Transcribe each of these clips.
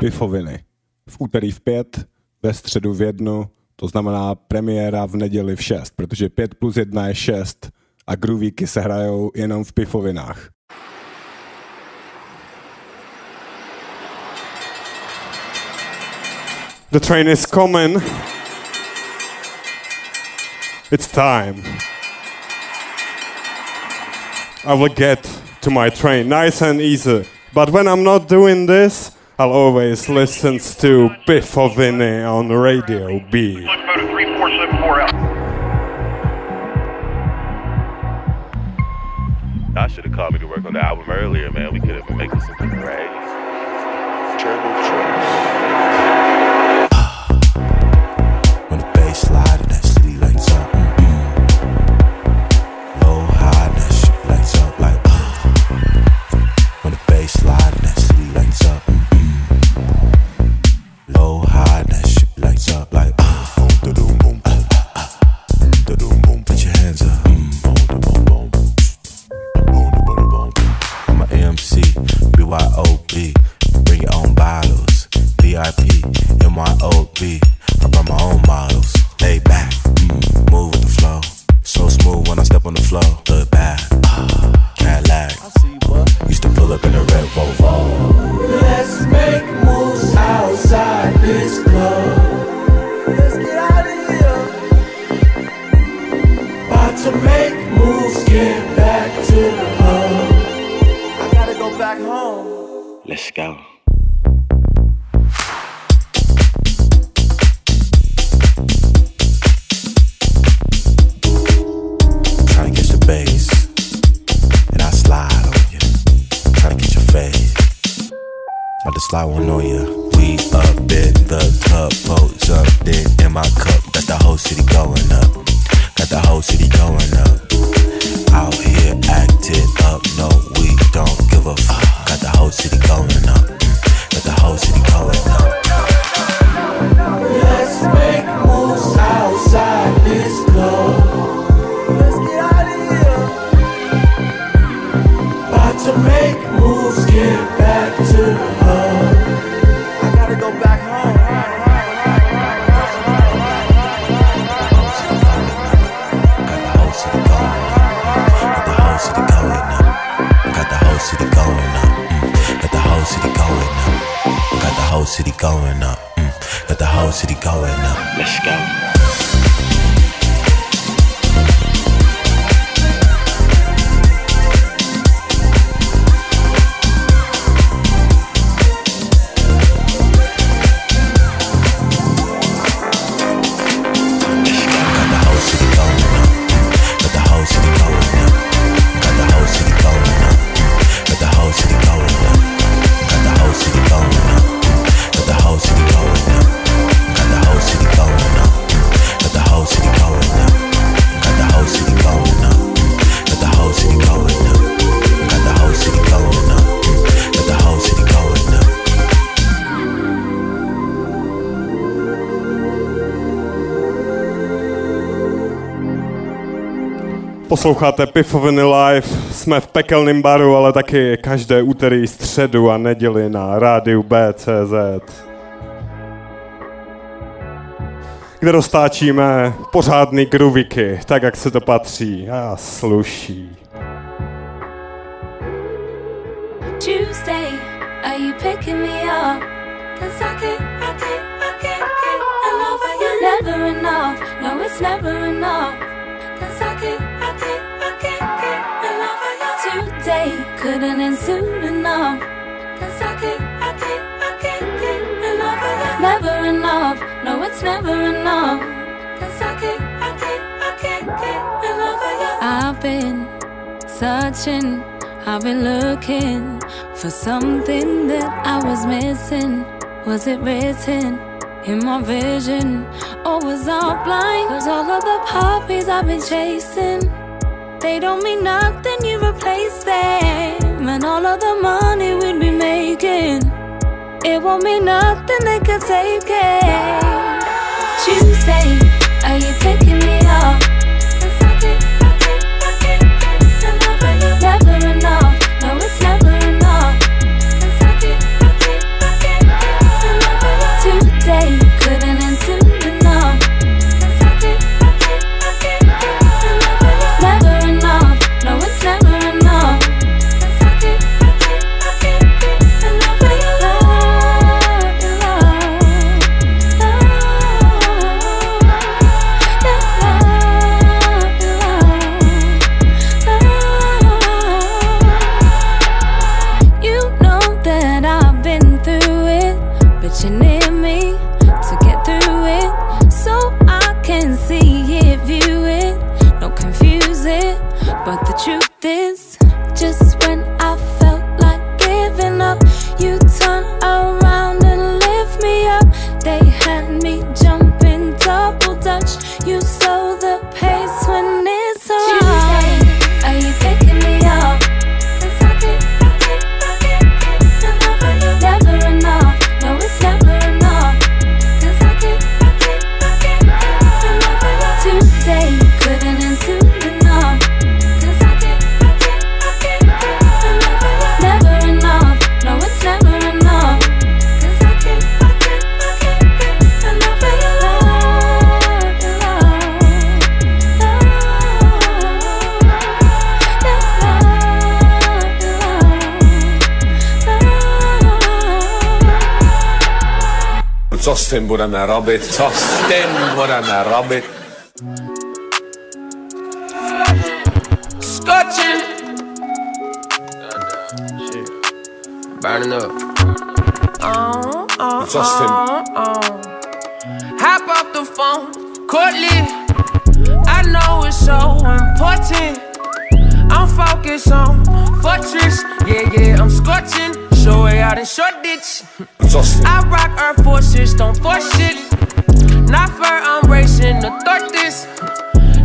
Pifoviny. V úterý v pět, ve středu v jednu, to znamená premiéra v neděli v šest, protože pět plus jedna je šest a groovíky se hrajou jenom v pifovinách. The train is coming. It's time. I will get to my train nice and easy. But when I'm not doing this, I'll always listen to Pifoviny on Radio B. I should have called me to work on the album earlier, man. We could have been making some great. Turbo To slide one on ya. We up in the club, pose up, in my cup. Got the whole city going up. Got the whole city going up. Out here acting up, no, we don't give a fuck. Got the whole city going up. Mm. Got the whole city going up. Posloucháte Pifoviny Live, jsme v pekelném baru, ale taky každé úterý, středu a neděli na rádiu BCZ. Kde roztáčíme pořádný gruviky, tak jak se to patří a sluší. Tuesday, are you picking me up? Cause I I I can't get enough of you. Never enough, no it's never enough. Day couldn't soon enough. Cause I can't, I can't, I can't get enough of you. Never enough, no, it's never enough. Cause I can't, I can't, I can't get enough of you. I've been searching, I've been looking for something that I was missing. Was it written? in my vision, or was I blind? Cause all of the puppies I've been chasing they don't mean nothing, you replace them. And all of the money we'd be making, it won't mean nothing, they could take it. Tuesday, are you picking me jump Tossed uh-huh, uh-huh. him would an a rabbit. Tossed him would an. Scorching. Burning up. Uh, uh, Tossed. Uh, uh. Hop off the phone, courtly. I know it's so important. I'm focused on fortress. Yeah, yeah, I'm scorching. Show it out in short ditch. I rock Air Forces, don't force shit. Not for I'm racing to thought this.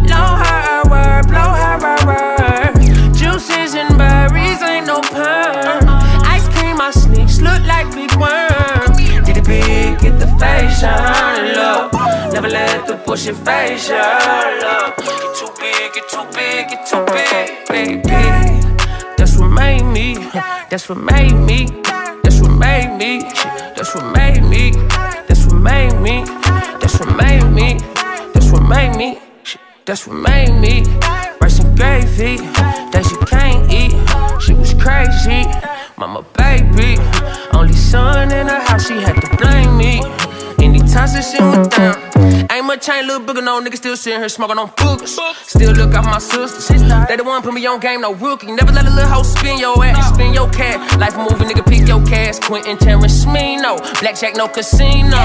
Blow her a word, blow her a word. Juices and berries, ain't no perm. Ice cream, my sneaks look like big worms. Did it big, get the face shine, love. Never let the bullshit face your love. Get too big, get too big, get too big, baby. That's what made me. That's what made me. That's what made me. That's what made me. That's what made me. That's what made me. That's what made me. That's what made me. Rice and gravy that you can't eat. She was crazy. Mama, baby. Only son in the house, she had to blame me. Anytime since she went down. Much change, little booger, no nigga still sitting here smoking on boogers. Still look out my sisters. They the one put me on game, no rookie. Never let a little hoe spin your ass, spin your cat. Life movie, nigga, pick your cash. Quentin Terrence Smino. Blackjack, no casino.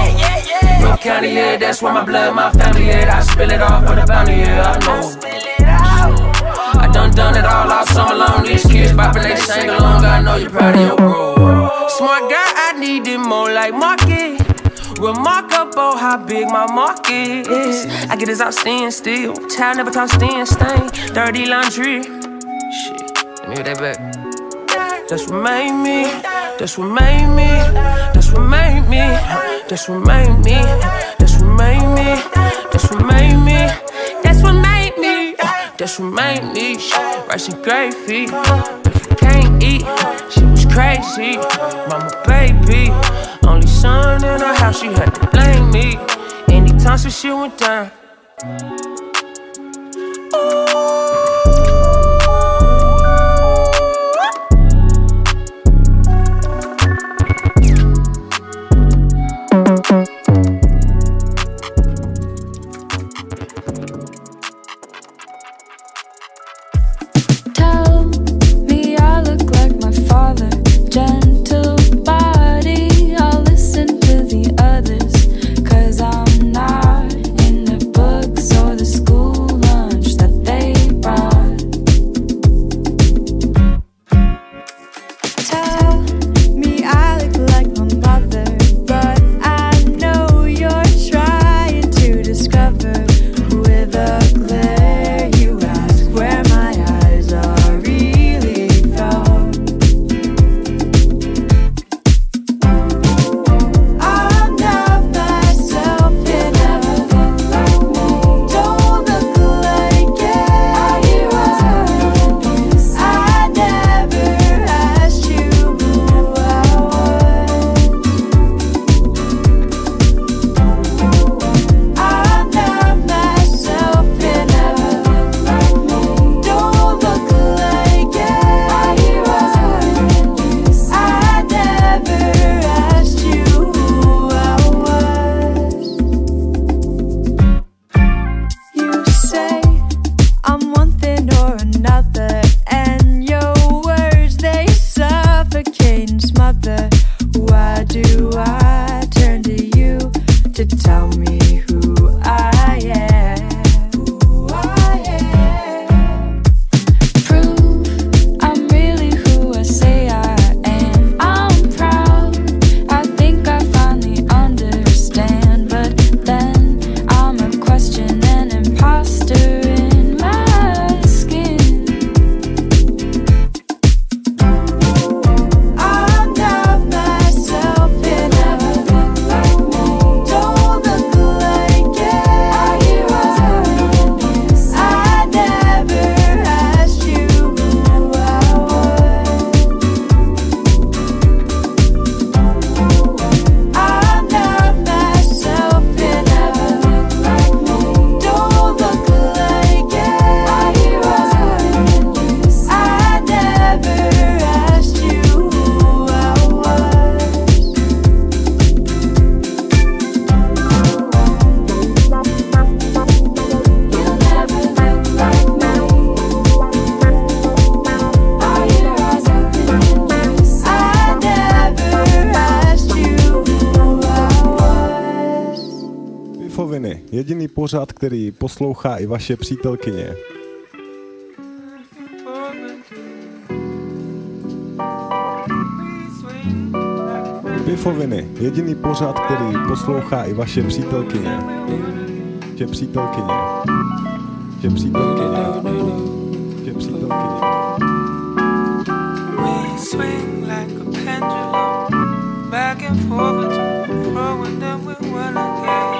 No county, yeah, that's where my blood, my family at. I spill it all for the bounty, yeah, I know. I done done it all all summer long. These kids bopping they sing along. I know you're proud of your bro. Smart guy, I need it more like market. Remarkable oh, how big my market is. I get his out stand still. Child never talk stand stain. Dirty laundry. Shit, let me hear that back. That's what made me. That's what made me. That's what made me. That's what made me. That's what made me. That's what made me. That's what made me. That's what made me. Rice and gravy. Can't eat, crazy. Mama, baby. Only son in the house, she had to blame me. Anytime some shit went down. Tell jediný pořad, který poslouchá i vaše přítelkyně. Pifoviny, jediný pořad, který poslouchá i vaše přítelkyně. Že přítelkyně. Že přítelkyně. Že přítelkyně. Back and forth, throwing them with one again.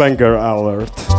banger alert.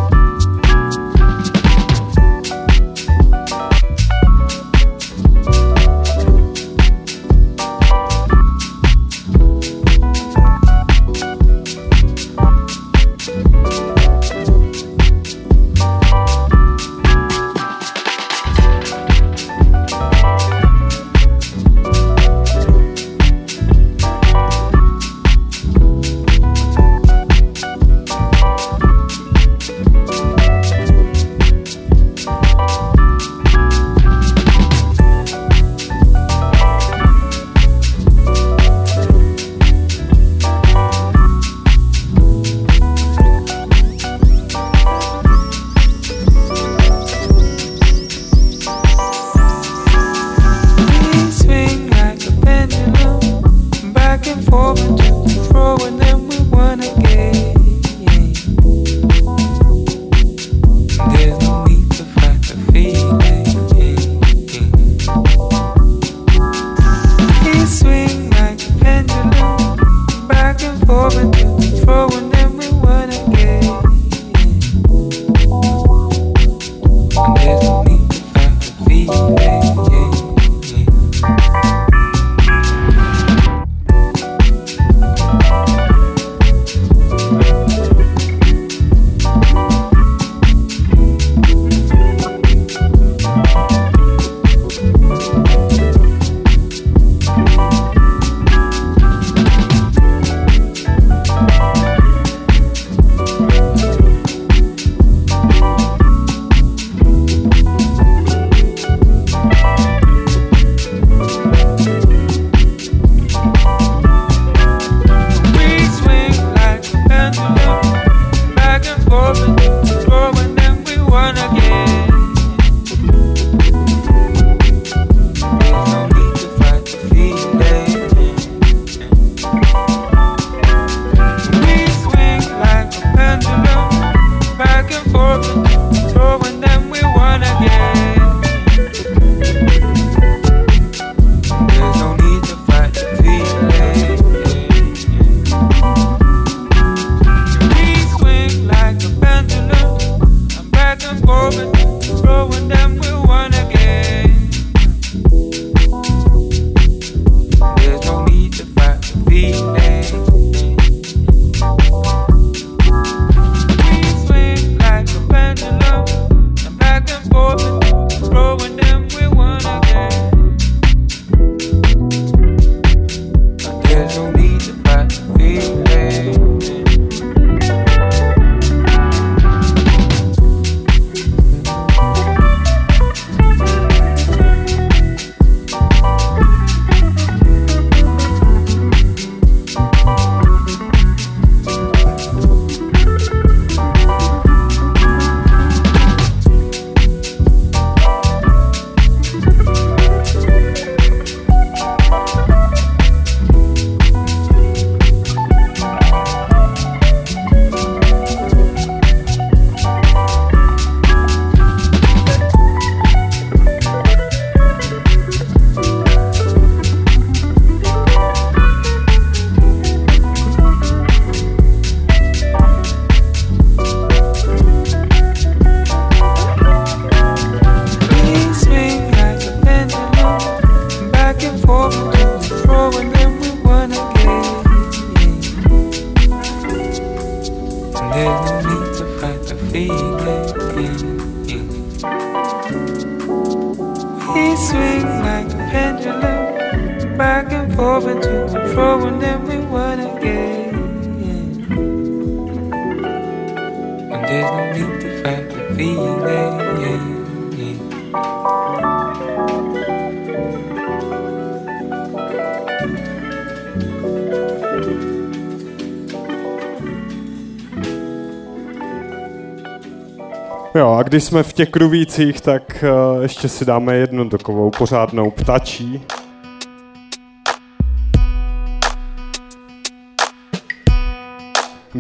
Jo, a když jsme v těch kruvících, tak uh, ještě si dáme jednu takovou pořádnou ptačí.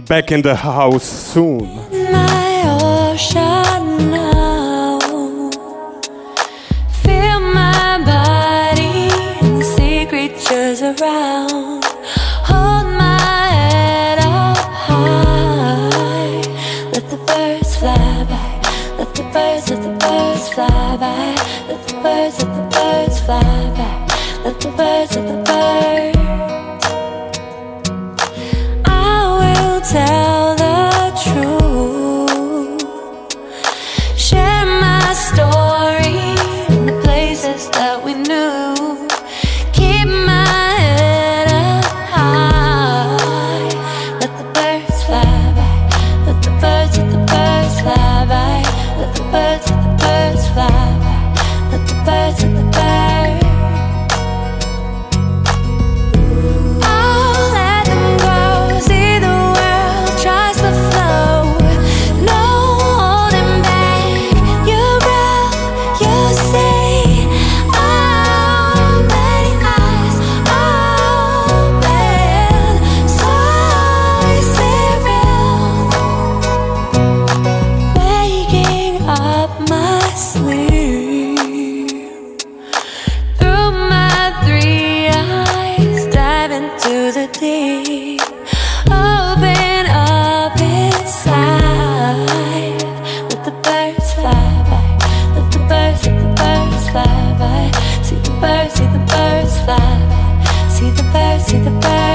Back in the house soon. My ocean around. The birds, let the birds fly by. Let the birds, let the birds fly by. Let the birds, let the birds. I will tell to the back.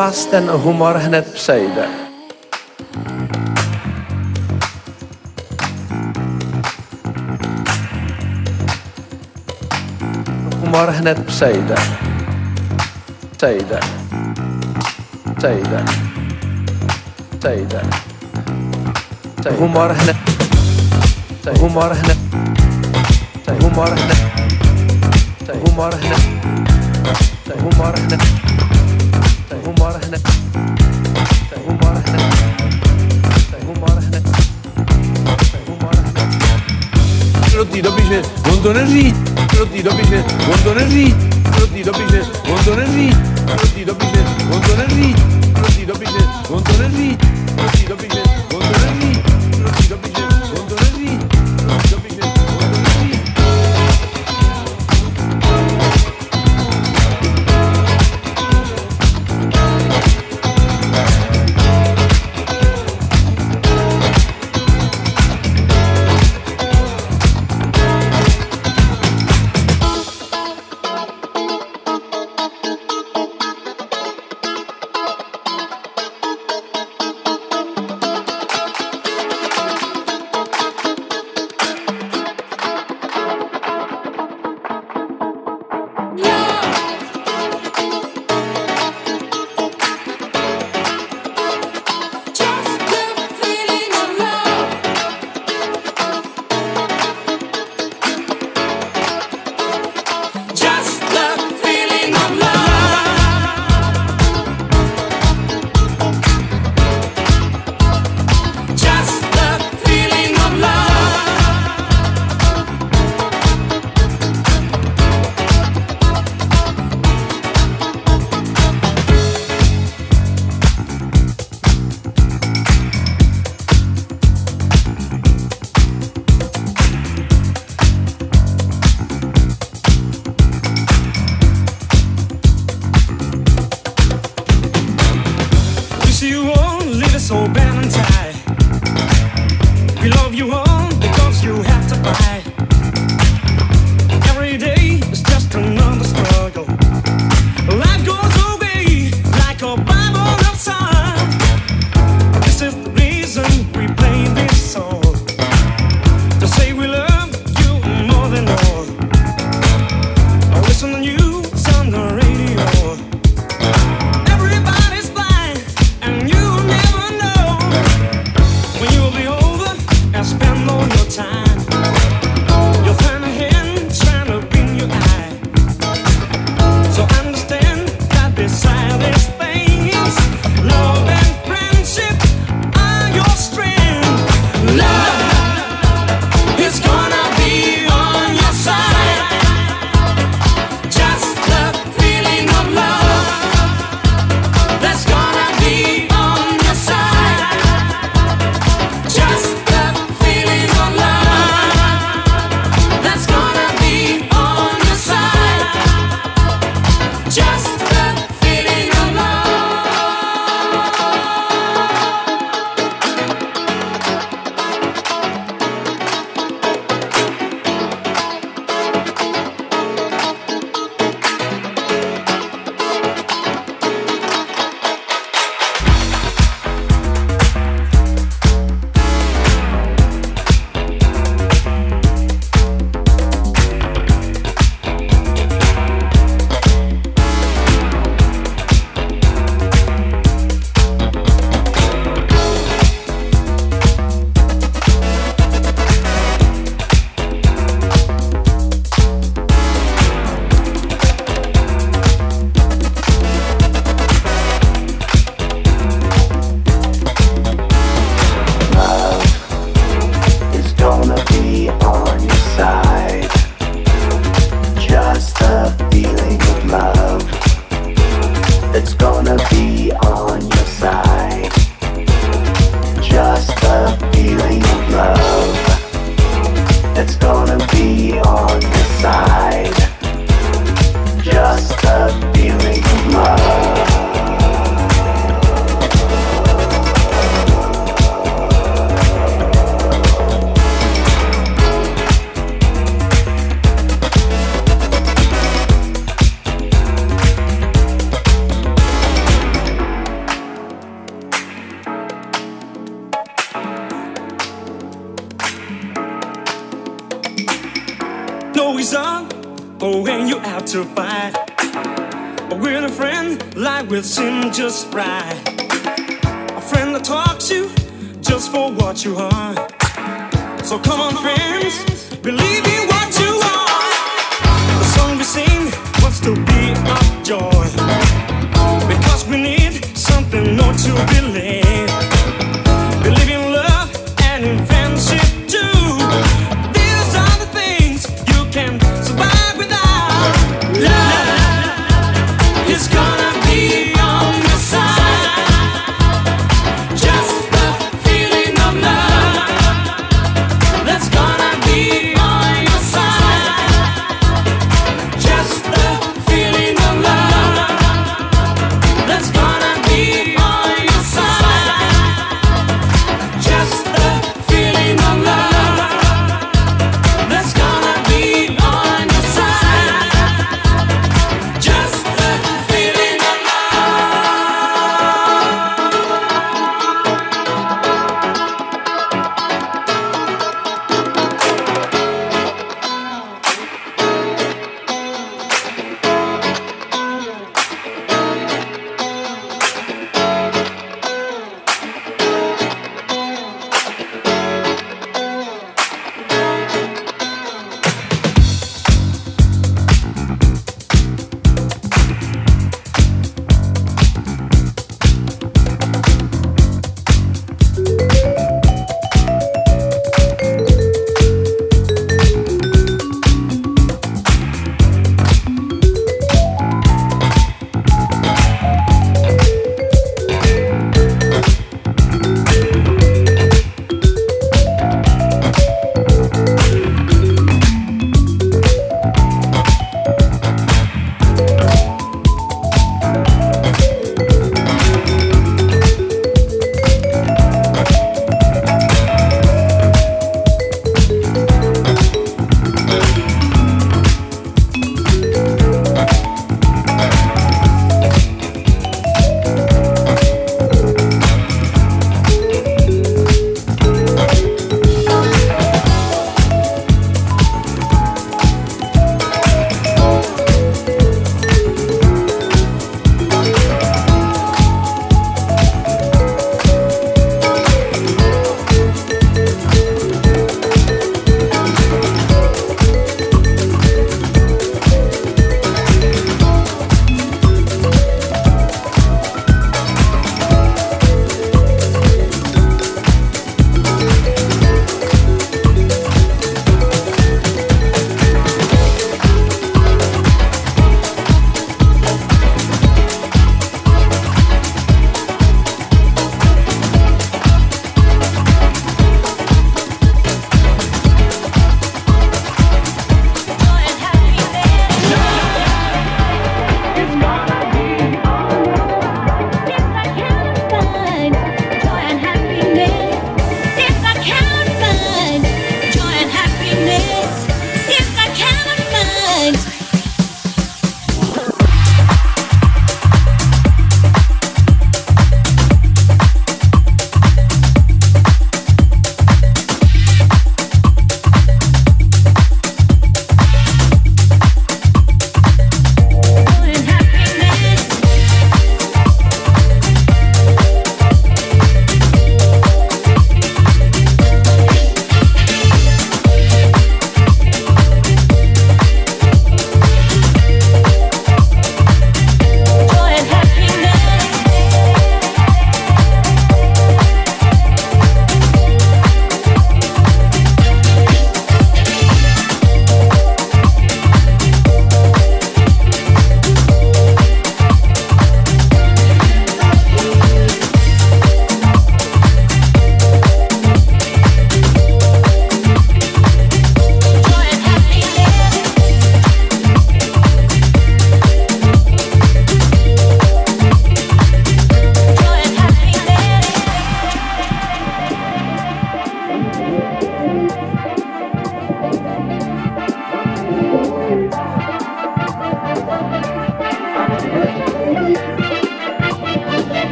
Vás ten humor hned přejde. Humor hned přejde. Přejde. Přejde. Přejde. Humor hned. Humor hned. Humor hned. Humor hned. Humor hned. business, gondolerzy, tiro business, gondolerzy, tiro business, gondolerzy, tiro business, gondolerzy, tiro business, gondolerzy, tiro business, gondolerzy. to fight. With a friend, life will seem just right. A friend that talks you just for what you are. So come on, friends, believe in what you are. The song we sing wants to be our joy. Because we need something not to believe.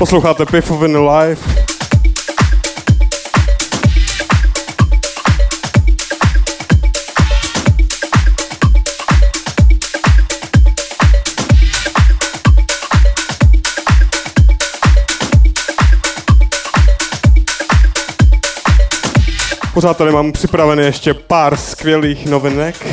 Posloucháte Piffovin Live. Pořád tady mám připravené ještě pár skvělých novinek.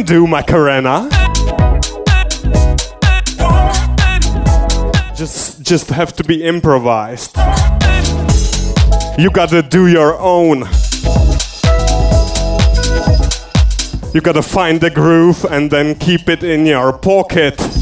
Can do Macarena. Just, just have to be improvised. You gotta do your own. You gotta find the groove and then keep it in your pocket.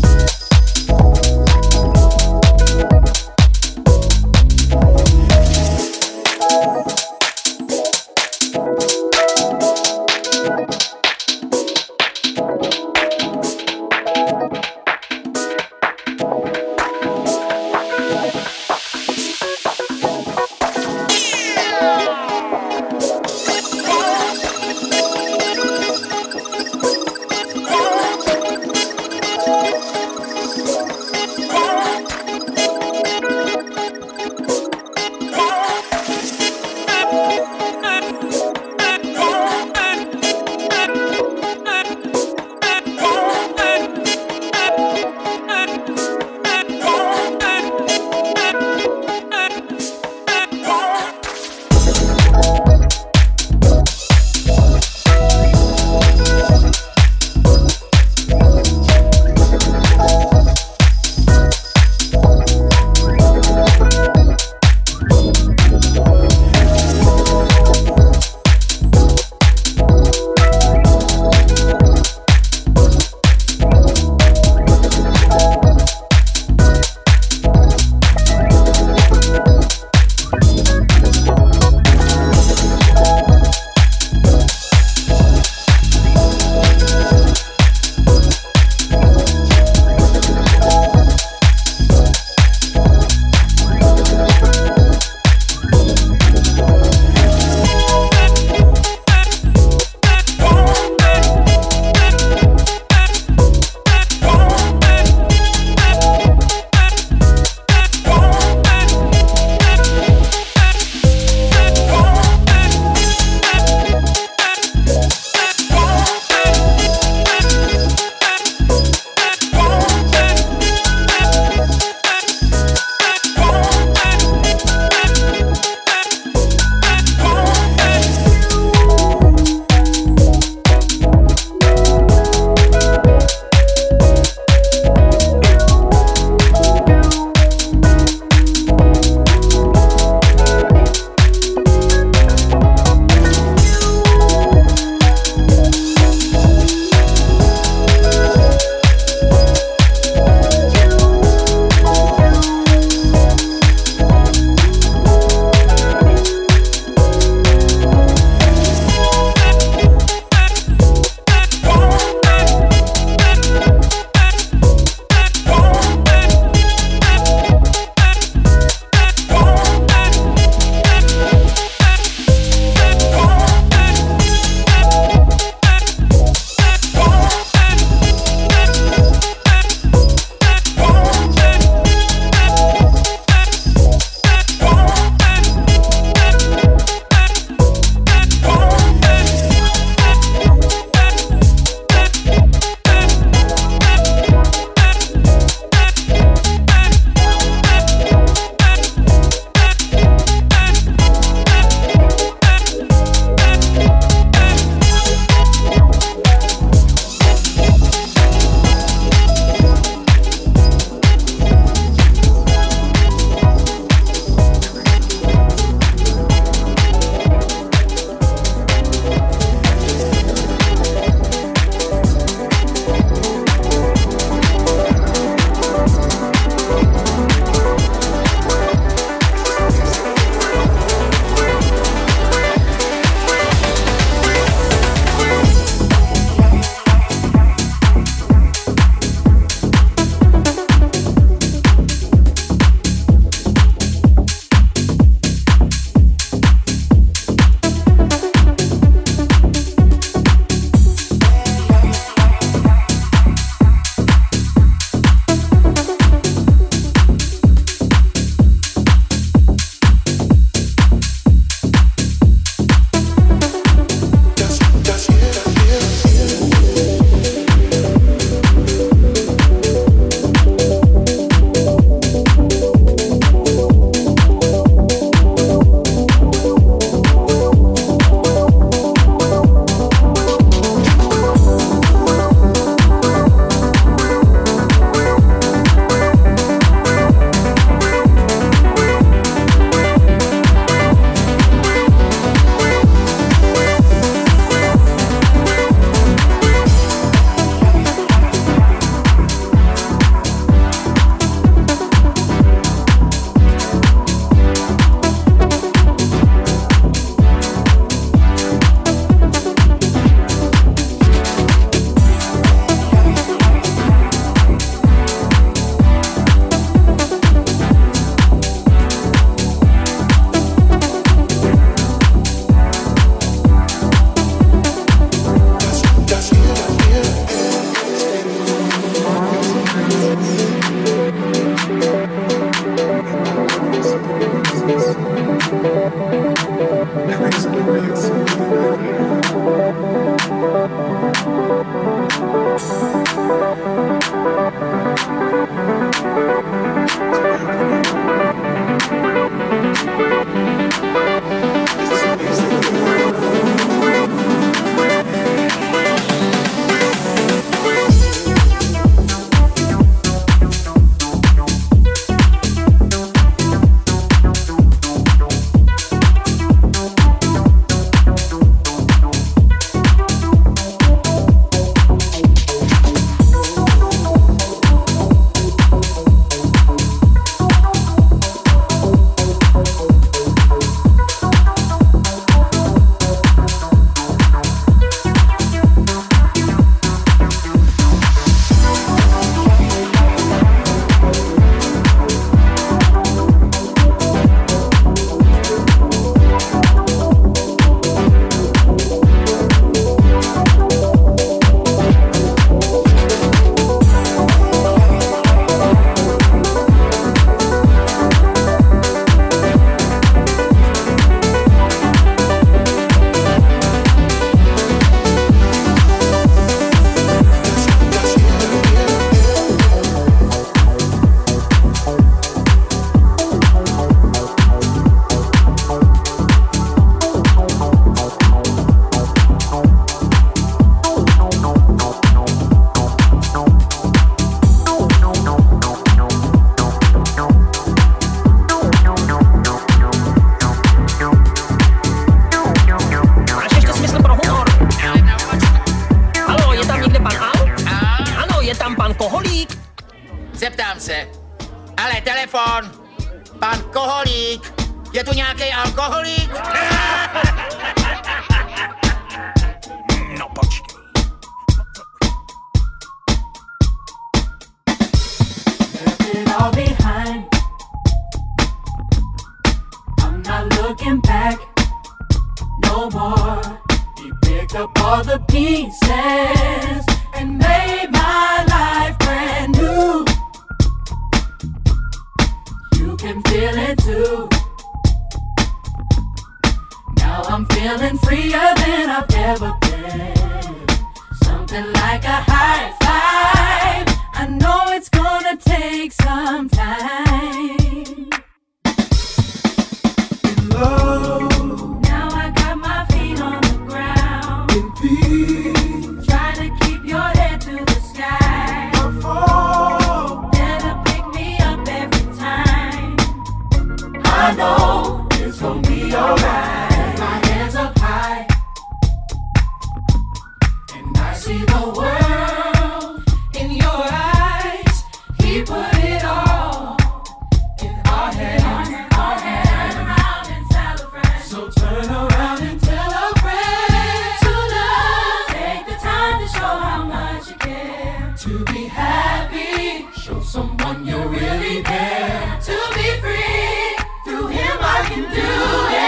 be happy. Show someone you're really there. To be free, through him I can do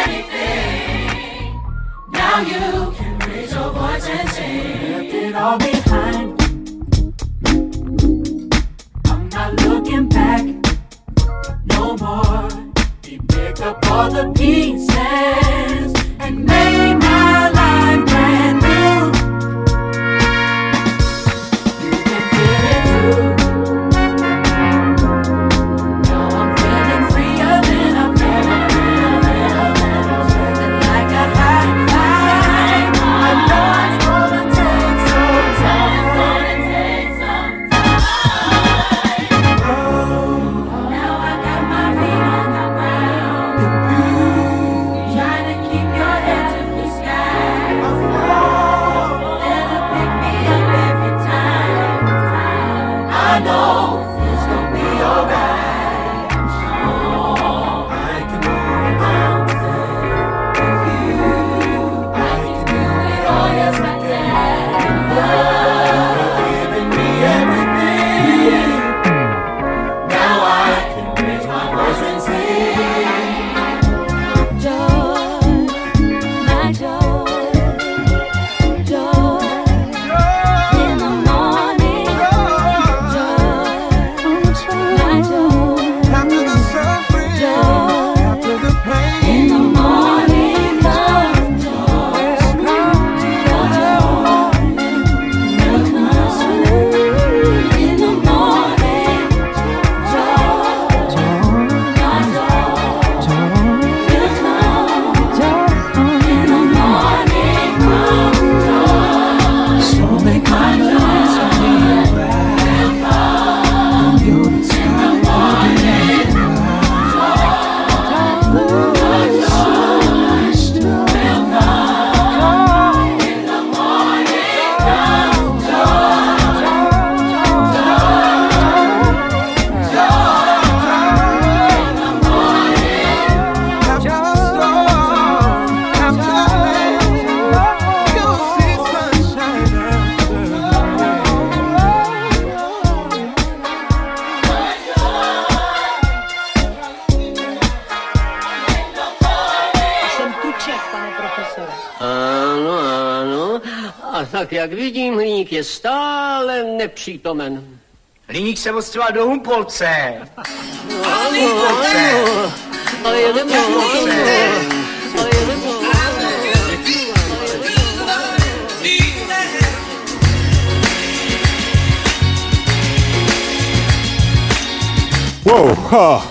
anything. Now you can raise your voice and sing. Left it all behind. I'm not looking back no more. He picked up all the nepřítomen. Hliník se odstřeval do Humpolce. Ale Humpolce. Ale huh.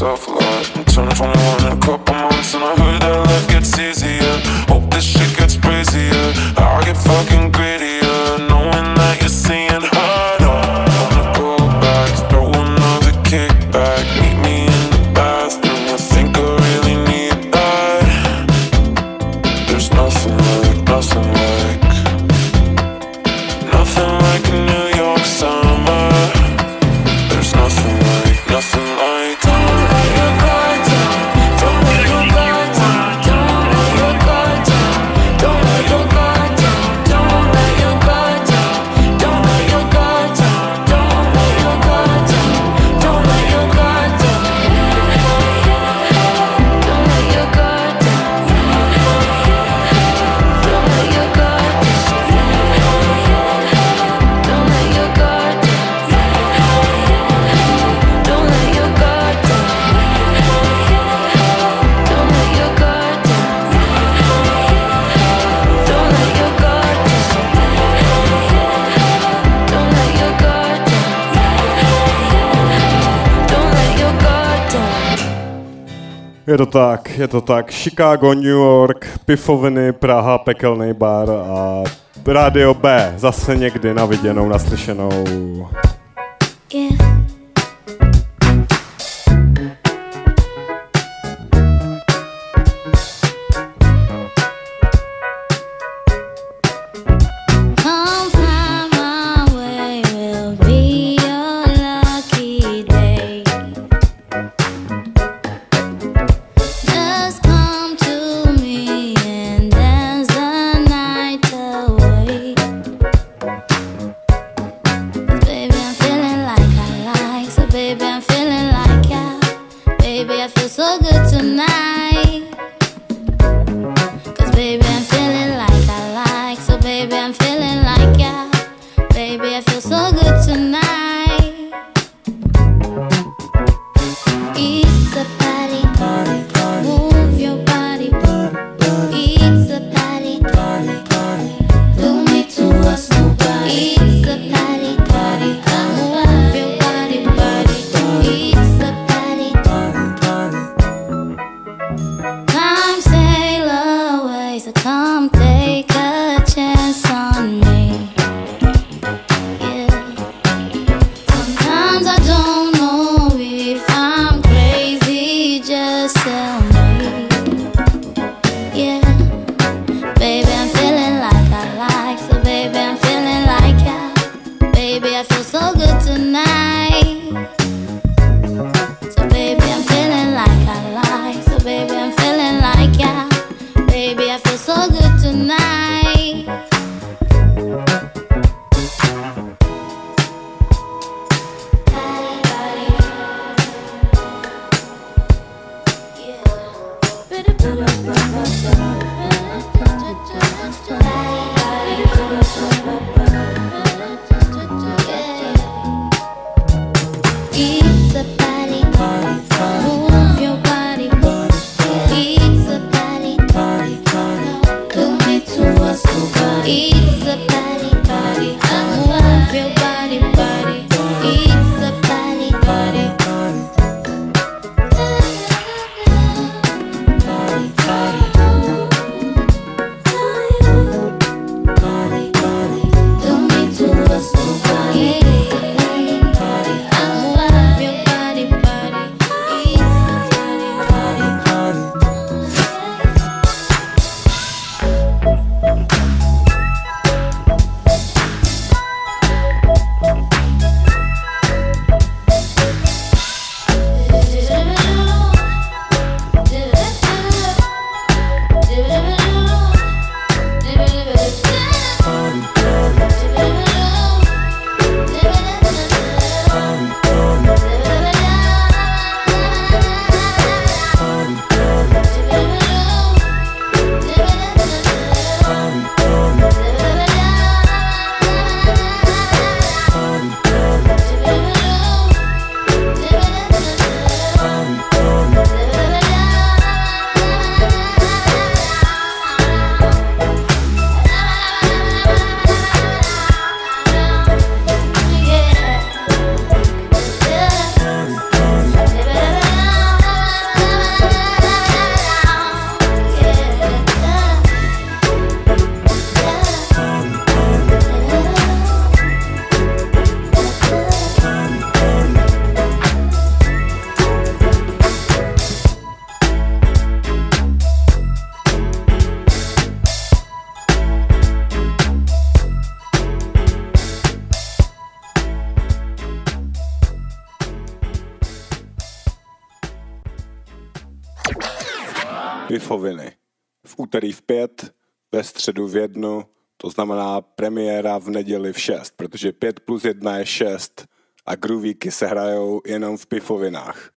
myself tak, je to tak. Chicago, New York, pifoviny, Praha, pekelný bar a Radio B. Zase někdy na viděnou, naslyšenou. Středu v jednu, to znamená premiéra v neděli v šest, protože pět plus jedna je šest a groovíky se hrajou jenom v pifovinách.